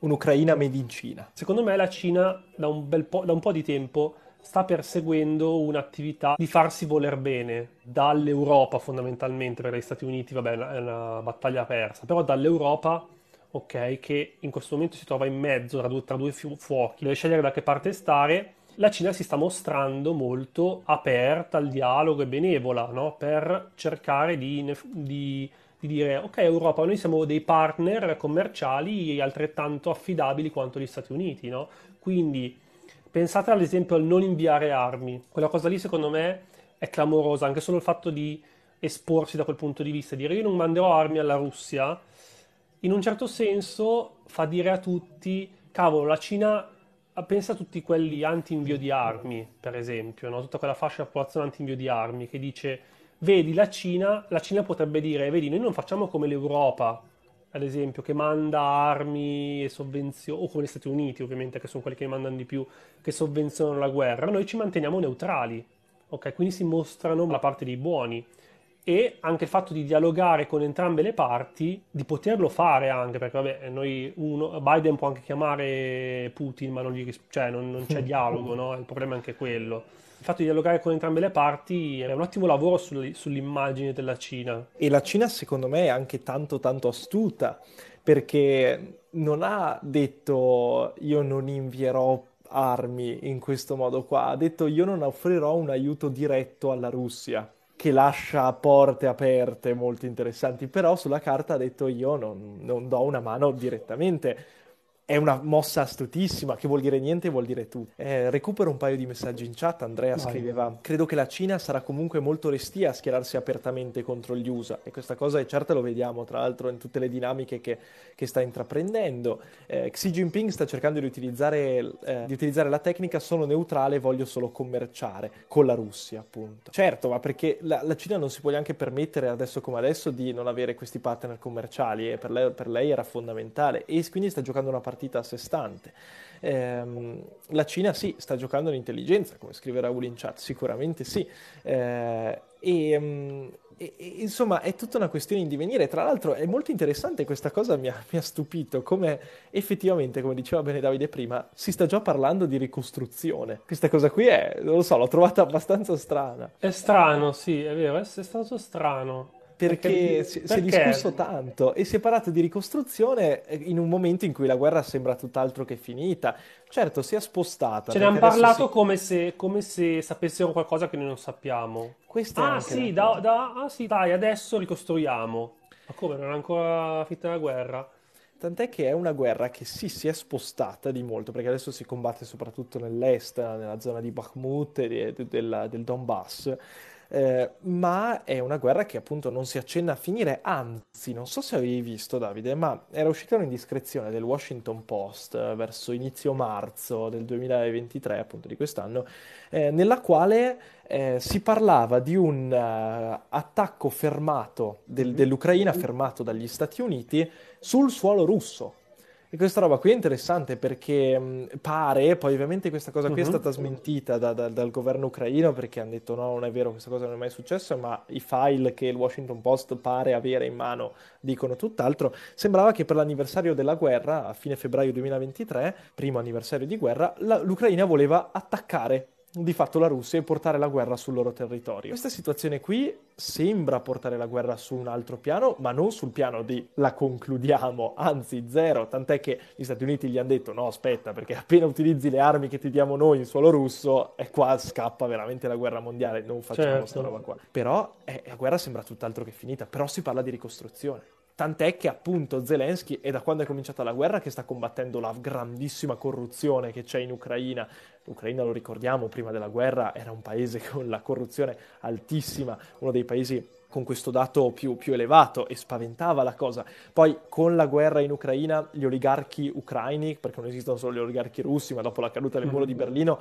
Un'Ucraina made in Cina. Secondo me la Cina da un, bel po', da un po' di tempo sta perseguendo un'attività di farsi voler bene dall'Europa fondamentalmente, perché gli Stati Uniti, vabbè, è una battaglia persa, però dall'Europa, ok, che in questo momento si trova in mezzo tra due, tra due fuochi, deve scegliere da che parte stare, la Cina si sta mostrando molto aperta al dialogo e benevola, no? per cercare di, di, di, dire, ok Europa, noi siamo dei partner commerciali altrettanto affidabili quanto gli Stati Uniti, no? quindi Pensate ad esempio al non inviare armi. Quella cosa lì secondo me è clamorosa, anche solo il fatto di esporsi da quel punto di vista, dire io non manderò armi alla Russia, in un certo senso fa dire a tutti, cavolo, la Cina pensa a tutti quelli anti-invio di armi, per esempio, no? tutta quella fascia di popolazione anti-invio di armi che dice, vedi la Cina, la Cina potrebbe dire, vedi, noi non facciamo come l'Europa, ad esempio, che manda armi e sovvenzioni, o come gli Stati Uniti ovviamente, che sono quelli che mandano di più, che sovvenzionano la guerra, noi ci manteniamo neutrali, ok? Quindi si mostrano la parte dei buoni. E anche il fatto di dialogare con entrambe le parti, di poterlo fare anche, perché vabbè, noi uno, Biden può anche chiamare Putin, ma non, gli, cioè, non, non c'è dialogo, no? Il problema è anche quello il fatto di dialogare con entrambe le parti è un ottimo lavoro sull'immagine della Cina. E la Cina, secondo me, è anche tanto, tanto astuta, perché non ha detto io non invierò armi in questo modo qua, ha detto io non offrirò un aiuto diretto alla Russia che lascia porte aperte molto interessanti, però sulla carta ha detto io non, non do una mano direttamente è una mossa astutissima, che vuol dire niente, vuol dire tutto. Eh, recupero un paio di messaggi in chat. Andrea Vai. scriveva: Credo che la Cina sarà comunque molto restia a schierarsi apertamente contro gli USA. E questa cosa è certa, lo vediamo tra l'altro in tutte le dinamiche che, che sta intraprendendo. Eh, Xi Jinping sta cercando di utilizzare, eh, di utilizzare, la tecnica sono neutrale, voglio solo commerciare con la Russia, appunto. Certo, ma perché la, la, Cina non si può neanche permettere adesso come adesso di non avere questi partner commerciali e per lei, per lei era fondamentale. E quindi sta giocando una partita partita a sé stante. Eh, la Cina sì, sta giocando l'intelligenza, come scrive Raul in chat, sicuramente sì. Eh, e, um, e, insomma, è tutta una questione in divenire. Tra l'altro, è molto interessante questa cosa, mi ha, mi ha, stupito come effettivamente, come diceva bene Davide prima, si sta già parlando di ricostruzione. Questa cosa qui è, non lo so, l'ho trovata abbastanza strana. È strano, sì, è vero, è stato strano perché, perché si, è discusso tanto e si è parlato di ricostruzione eh, in un momento in cui la guerra sembra tutt'altro che finita. Certo, si è spostata. Ce ne hanno parlato si... come, se, come, se, sapessero qualcosa che noi non sappiamo. Questa ah, sì, da, da, ah sì, dai, adesso ricostruiamo. Ma come, non è ancora finita la guerra? Tant'è che è una guerra che sì, si è spostata di molto, perché adesso si combatte soprattutto nell'est, nella zona di Bakhmut e del, del Donbass eh, ma è una guerra che appunto non si accenna a finire, anzi, non so se avevi visto Davide, ma era uscita un'indiscrezione del Washington Post eh, verso inizio marzo del 2023, appunto di quest'anno, eh, nella quale eh, si parlava di un uh, attacco fermato del, mm-hmm. dell'Ucraina, fermato dagli Stati Uniti, sul suolo russo. E questa roba qui è interessante perché mh, pare, poi ovviamente questa cosa qui uh-huh. è mhm. stata smentita da, da, dal governo ucraino perché hanno detto no, non è vero, questa cosa non è mai successa, ma i file che il Washington Post pare avere in mano dicono tutt'altro. Sembrava che per l'anniversario della guerra, a fine febbraio 2023, primo anniversario di guerra, la, l'Ucraina voleva attaccare di fatto la Russia e portare la guerra sul loro territorio. Questa situazione qui sembra portare la guerra su un altro piano, ma non sul piano di la concludiamo, anzi zero, tant'è che gli Stati Uniti gli hanno detto no aspetta perché appena utilizzi le armi che ti diamo noi in suolo russo e qua scappa veramente la guerra mondiale, non facciamo certo. questa roba qua. Però eh, la guerra sembra tutt'altro che finita, però si parla di ricostruzione. Tant'è che appunto Zelensky è da quando è cominciata la guerra che sta combattendo la grandissima corruzione che c'è in Ucraina. L'Ucraina, lo ricordiamo, prima della guerra era un paese con la corruzione altissima, uno dei paesi con questo dato più, più, elevato e spaventava la cosa. Poi con la guerra in Ucraina gli oligarchi ucraini, perché non esistono solo gli oligarchi russi, ma dopo la caduta del muro di Berlino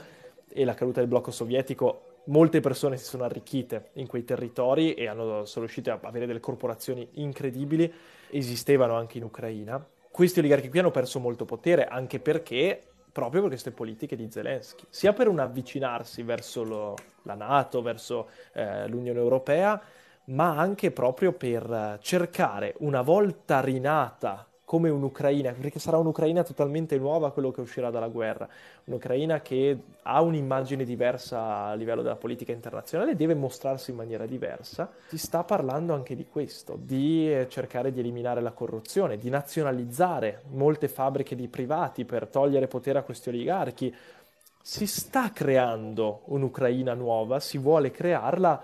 e la caduta del blocco sovietico molte persone si sono arricchite in quei territori e hanno, sono riuscite a avere delle corporazioni incredibili, esistevano anche in Ucraina. Questi oligarchi qui hanno perso molto potere anche perché proprio per queste politiche di Zelensky, sia per un avvicinarsi verso lo, la Nato, verso eh, l'Unione Europea, ma anche proprio per cercare una volta rinata come un'Ucraina, perché sarà un'Ucraina totalmente nuova quello che uscirà dalla guerra, un'Ucraina che ha un'immagine diversa a livello della politica internazionale, deve mostrarsi in maniera diversa. Si sta parlando anche di questo, di eh, cercare di eliminare la corruzione, di nazionalizzare molte fabbriche di privati per togliere potere a questi oligarchi. Si sta creando un'Ucraina nuova, si vuole crearla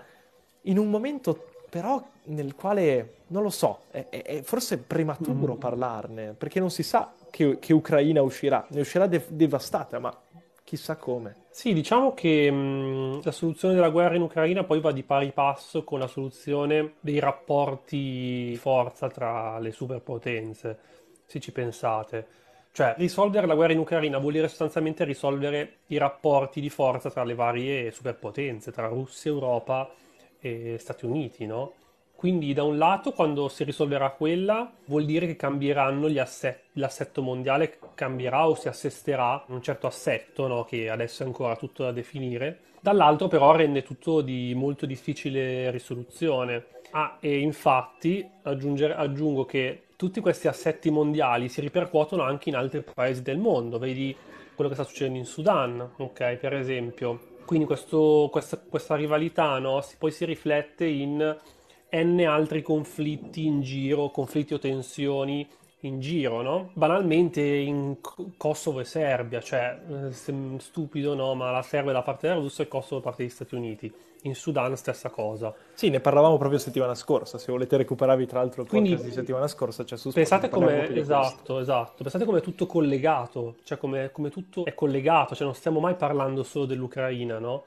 in un momento però nel quale, non lo so, è, è forse prematuro mm. parlarne, perché non si sa che, che Ucraina uscirà, ne uscirà de- devastata, ma chissà come. Sì, diciamo che mh, la soluzione della guerra in Ucraina poi va di pari passo con la soluzione dei rapporti di forza tra le superpotenze, se ci pensate. Cioè, risolvere la guerra in Ucraina vuol dire sostanzialmente risolvere i rapporti di forza tra le varie superpotenze, tra Russia, Europa e Stati Uniti, no? Quindi da un lato quando si risolverà quella vuol dire che cambieranno gli assetti, l'assetto mondiale cambierà o si assesterà un certo assetto no? che adesso è ancora tutto da definire. Dall'altro però rende tutto di molto difficile risoluzione. Ah, e infatti aggiungo che tutti questi assetti mondiali si ripercuotono anche in altri paesi del mondo. Vedi quello che sta succedendo in Sudan, ok? Per esempio. Quindi questo, questa, questa, rivalità no? si, poi si riflette in n altri conflitti in giro, conflitti o tensioni in giro, no? Banalmente in Kosovo e Serbia, cioè eh, stupido no, ma la Serbia è da parte della Russia e il Kosovo da parte degli Stati Uniti. In Sudan stessa cosa. Sì, ne parlavamo proprio settimana scorsa, se volete recuperarvi tra l'altro il Quindi, podcast di settimana scorsa c'è su Pensate come, esatto, esatto, pensate come è tutto collegato, cioè come, come tutto è collegato, cioè non stiamo mai parlando solo dell'Ucraina, no?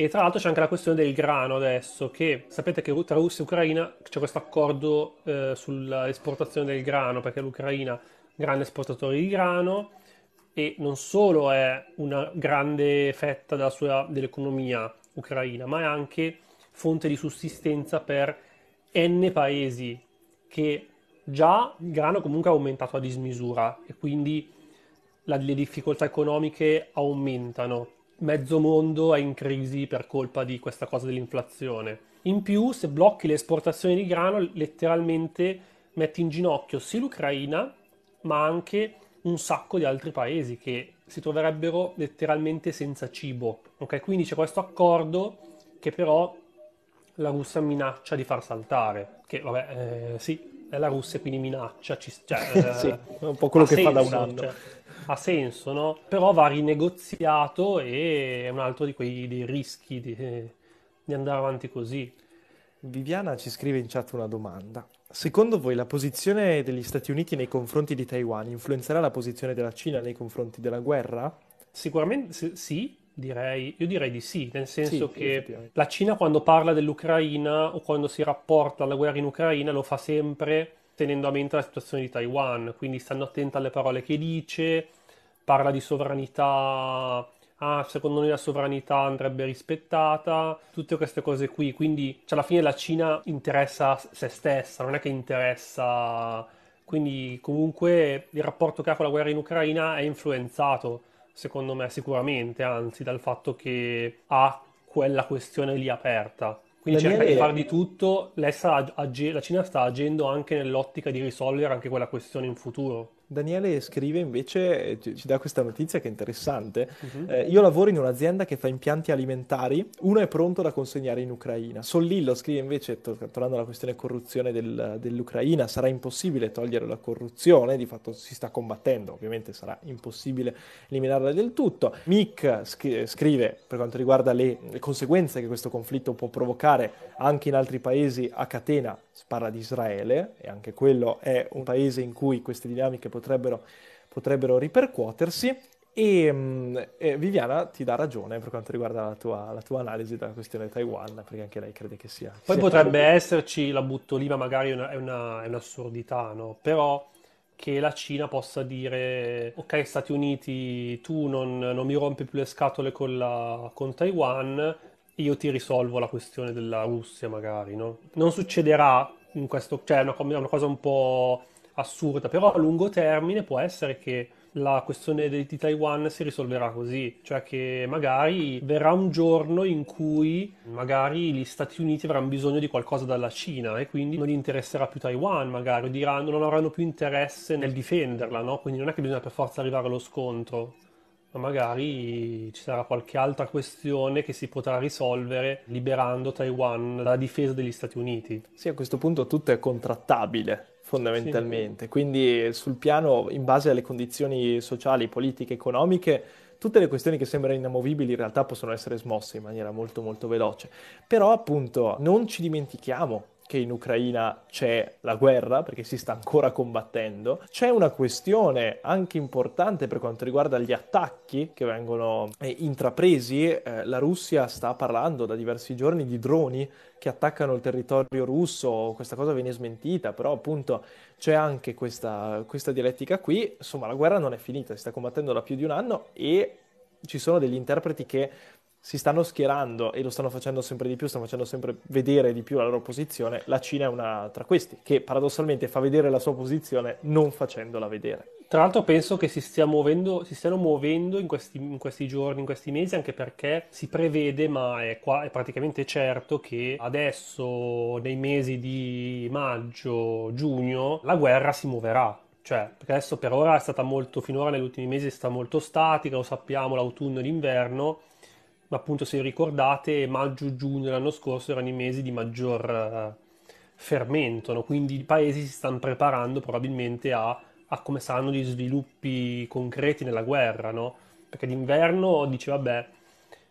E tra l'altro c'è anche la questione del grano adesso, che sapete che tra Russia e Ucraina c'è questo accordo eh, sull'esportazione del grano, perché l'Ucraina è un grande esportatore di grano e non solo è una grande fetta sua, dell'economia ucraina, ma è anche fonte di sussistenza per n paesi che già il grano comunque ha aumentato a dismisura e quindi la, le difficoltà economiche aumentano mezzo mondo è in crisi per colpa di questa cosa dell'inflazione. In più, se blocchi le esportazioni di grano, letteralmente metti in ginocchio sì l'Ucraina, ma anche un sacco di altri paesi che si troverebbero letteralmente senza cibo. Ok, quindi c'è questo accordo che però la Russia minaccia di far saltare. Che vabbè, eh, sì, è la Russia, quindi minaccia. Ci, cioè, eh, sì, è un po' quello che senso, fa da un anno. Cioè, ha senso, no? Però va rinegoziato e è un altro di quei dei rischi di, di andare avanti così. Viviana ci scrive in chat una domanda. Secondo voi la posizione degli Stati Uniti nei confronti di Taiwan influenzerà la posizione della Cina nei confronti della guerra? Sicuramente sì, direi, io direi di sì, nel senso sì, che la Cina quando parla dell'Ucraina o quando si rapporta alla guerra in Ucraina lo fa sempre tenendo a mente la situazione di Taiwan, quindi stanno attenti alle parole che dice, parla di sovranità, ah, secondo noi la sovranità andrebbe rispettata, tutte queste cose qui, quindi cioè, alla fine la Cina interessa se stessa, non è che interessa, quindi comunque il rapporto che ha con la guerra in Ucraina è influenzato, secondo me sicuramente, anzi, dal fatto che ha quella questione lì aperta. Quindi Daniele... cerca di fare di tutto, sta, la Cina sta agendo anche nell'ottica di risolvere anche quella questione in futuro. Daniele scrive invece, ci dà questa notizia che è interessante. Uh-huh. Eh, io lavoro in un'azienda che fa impianti alimentari, uno è pronto da consegnare in Ucraina. Sollillo scrive invece, to- tornando alla questione corruzione del, dell'Ucraina, sarà impossibile togliere la corruzione, di fatto si sta combattendo, ovviamente sarà impossibile eliminarla del tutto. Mick scri- scrive, per quanto riguarda le, le conseguenze che questo conflitto può provocare anche in altri paesi a catena, parla di Israele, e anche quello è un paese in cui queste dinamiche potrebbero, potrebbero ripercuotersi. E, mm, e, Viviana ti dà ragione per quanto riguarda la tua, la tua, analisi della questione Taiwan, perché anche lei crede che sia. Poi sia potrebbe proprio... esserci, la butto lì, ma magari è, una, è, una, è un'assurdità, no? Però che la Cina possa dire ok Stati Uniti tu non, non mi rompi più le scatole con, la, con, Taiwan io ti risolvo la questione della Russia magari no? non succederà in questo cioè è una, una cosa un po' assurda, però a lungo termine può essere che la questione di, Taiwan si risolverà così, cioè che magari verrà un giorno in cui magari gli Stati Uniti avranno bisogno di qualcosa dalla Cina e quindi non gli interesserà più Taiwan, magari diranno non avranno più interesse nel difenderla, no? Quindi non è che bisogna per forza arrivare allo scontro ma magari ci sarà qualche altra questione che si potrà risolvere liberando Taiwan dalla difesa degli Stati Uniti. Sì, a questo punto tutto è contrattabile fondamentalmente. Sì. Quindi sul piano, in base alle condizioni sociali, politiche, economiche, tutte le questioni che sembrano inamovibili in realtà possono essere smosse in maniera molto molto veloce. Però appunto non ci dimentichiamo che in Ucraina c'è la guerra, perché si sta ancora combattendo. C'è una questione anche importante per quanto riguarda gli attacchi che vengono eh, intrapresi. Eh, la Russia sta parlando da diversi giorni di droni che attaccano il territorio russo, questa cosa viene smentita, però appunto c'è anche questa, questa dialettica qui. Insomma, la guerra non è finita, si sta combattendo da più di un anno e ci sono degli interpreti che si stanno schierando e lo stanno facendo sempre di più, stanno facendo sempre vedere di più la loro posizione, la Cina è una tra questi, che paradossalmente fa vedere la sua posizione non facendola vedere. Tra l'altro penso che si, stia muovendo, si stiano muovendo in questi, in questi, giorni, in questi mesi, anche perché si prevede, ma è, qua, è praticamente certo, che adesso nei mesi di maggio, giugno, la guerra si muoverà. Cioè, perché adesso per ora è stata molto, finora negli ultimi mesi è stata molto statica, lo sappiamo, l'autunno e l'inverno, appunto se ricordate maggio-giugno dell'anno scorso erano i mesi di maggior uh, fermento, quindi i paesi si stanno preparando probabilmente a, a come saranno gli sviluppi concreti nella guerra, no? Perché d'inverno dice, vabbè,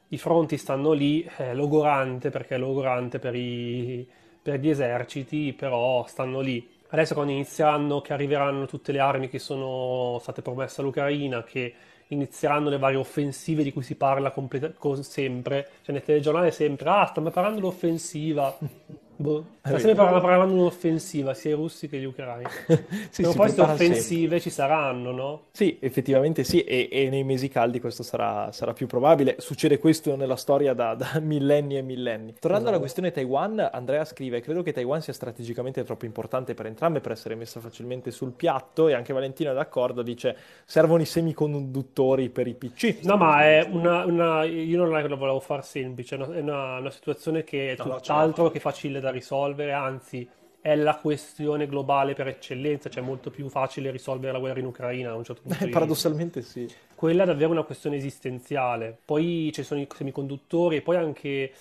i fronti stanno lì, è logorante perché è logorante per, i, per gli eserciti, però stanno lì. Adesso quando inizieranno, che arriveranno tutte le armi che sono state promesse all'Ucraina, che inizieranno le varie offensive di cui si parla completa- sempre, cioè nel telegiornale sempre, ah, stanno preparando l'offensiva. Boh, sta sempre parlando di un'offensiva, sia i russi che gli ucraini. sì, Però poi queste offensive sempre. ci saranno, no? Sì, effettivamente sì, e, e nei mesi caldi questo sarà, sarà, più probabile. Succede questo nella storia da, da millenni e millenni. Tornando esatto. alla questione Taiwan, Andrea scrive, credo che Taiwan sia strategicamente troppo importante per entrambe per essere messa facilmente sul piatto e anche Valentino è d'accordo, dice servono i semiconduttori per i PC. No, ma è una, una io non la volevo far semplice, è una, una situazione che è no, tutt'altro no, che facile da da risolvere, anzi è la questione globale per eccellenza, cioè molto più facile risolvere la guerra in Ucraina a un certo punto. Eh, paradossalmente sì. Quella è davvero una questione esistenziale. Poi ci sono i semiconduttori e poi anche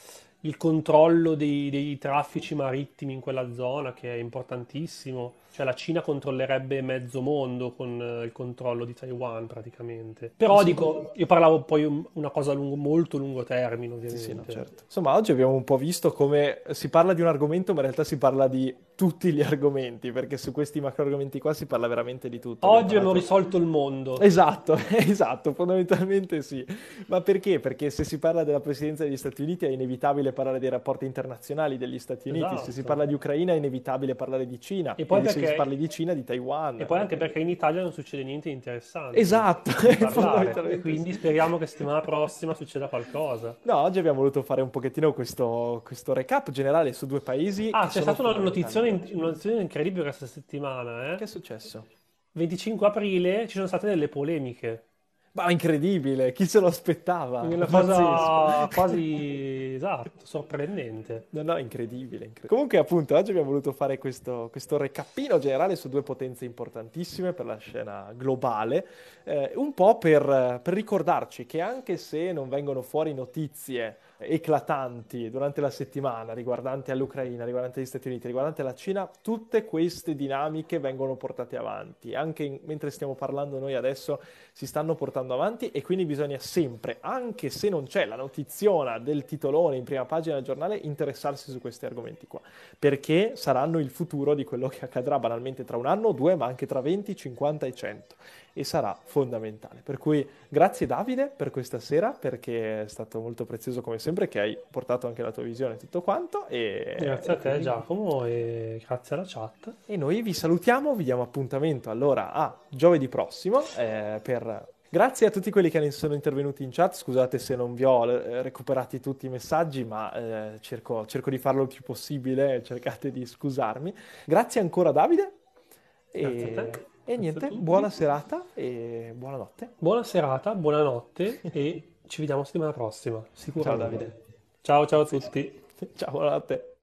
il controllo dei, dei traffici marittimi in quella zona che è importantissimo cioè la Cina controllerebbe mezzo mondo con eh, il controllo di Taiwan praticamente. Però dico, io parlavo poi una cosa a lungo, molto lungo termine ovviamente. Sì, no, certo. Insomma, oggi abbiamo un po' visto come si parla di un argomento ma in realtà si parla di tutti gli argomenti, perché su questi macro argomenti qua si parla veramente di tutto. Oggi abbiamo risolto il mondo. Esatto, esatto, fondamentalmente sì. Ma perché? Perché se si parla della presidenza degli Stati Uniti è inevitabile parlare dei rapporti internazionali degli Stati Uniti, esatto. se si parla di Ucraina è inevitabile parlare di Cina. E poi perché perché... parli di Cina, di Taiwan. E poi anche perché in Italia non succede niente di interessante. Esatto. e quindi speriamo che settimana prossima succeda qualcosa. No, oggi abbiamo voluto fare un pochettino questo, questo recap generale su due paesi. Ah, c'è stata una notizia, una notizia incredibile questa settimana. Eh? Che è successo? 25 aprile ci sono state delle polemiche. Ma incredibile, chi se lo aspettava? Una cosa quasi esatto, sorprendente. No, no, incredibile, incredibile. Comunque, appunto, oggi abbiamo voluto fare questo, questo recappino generale su due potenze importantissime per la scena globale, eh, un po' per, per ricordarci che anche se non vengono fuori notizie eclatanti durante la settimana riguardanti all'Ucraina, riguardanti agli Stati Uniti, riguardanti alla Cina, tutte queste dinamiche vengono portate avanti. Anche in, mentre stiamo parlando noi adesso si stanno portando avanti e quindi bisogna sempre, anche se non c'è la notiziona del titolone in prima pagina del giornale, interessarsi su questi argomenti qua, perché saranno il futuro di quello che accadrà banalmente tra un anno o due, ma anche tra 20, 50 e 100 e sarà fondamentale. Per cui grazie Davide per questa sera perché è stato molto prezioso come sempre che hai portato anche la tua visione e tutto quanto. E, grazie a te. Giacomo e grazie alla chat. E noi vi salutiamo, vi diamo appuntamento allora a giovedì prossimo eh, per Grazie a tutti quelli che sono intervenuti in chat, scusate se non vi ho eh, recuperati tutti i messaggi, ma eh, cerco, cerco, di farlo il più possibile, cercate di scusarmi. Grazie ancora Davide. Grazie e... E niente, buona serata e buonanotte. Buona serata, buonanotte e ci vediamo settimana prossima, sicuramente. Ciao Davide. Ciao ciao a tutti. Ciao, buonanotte.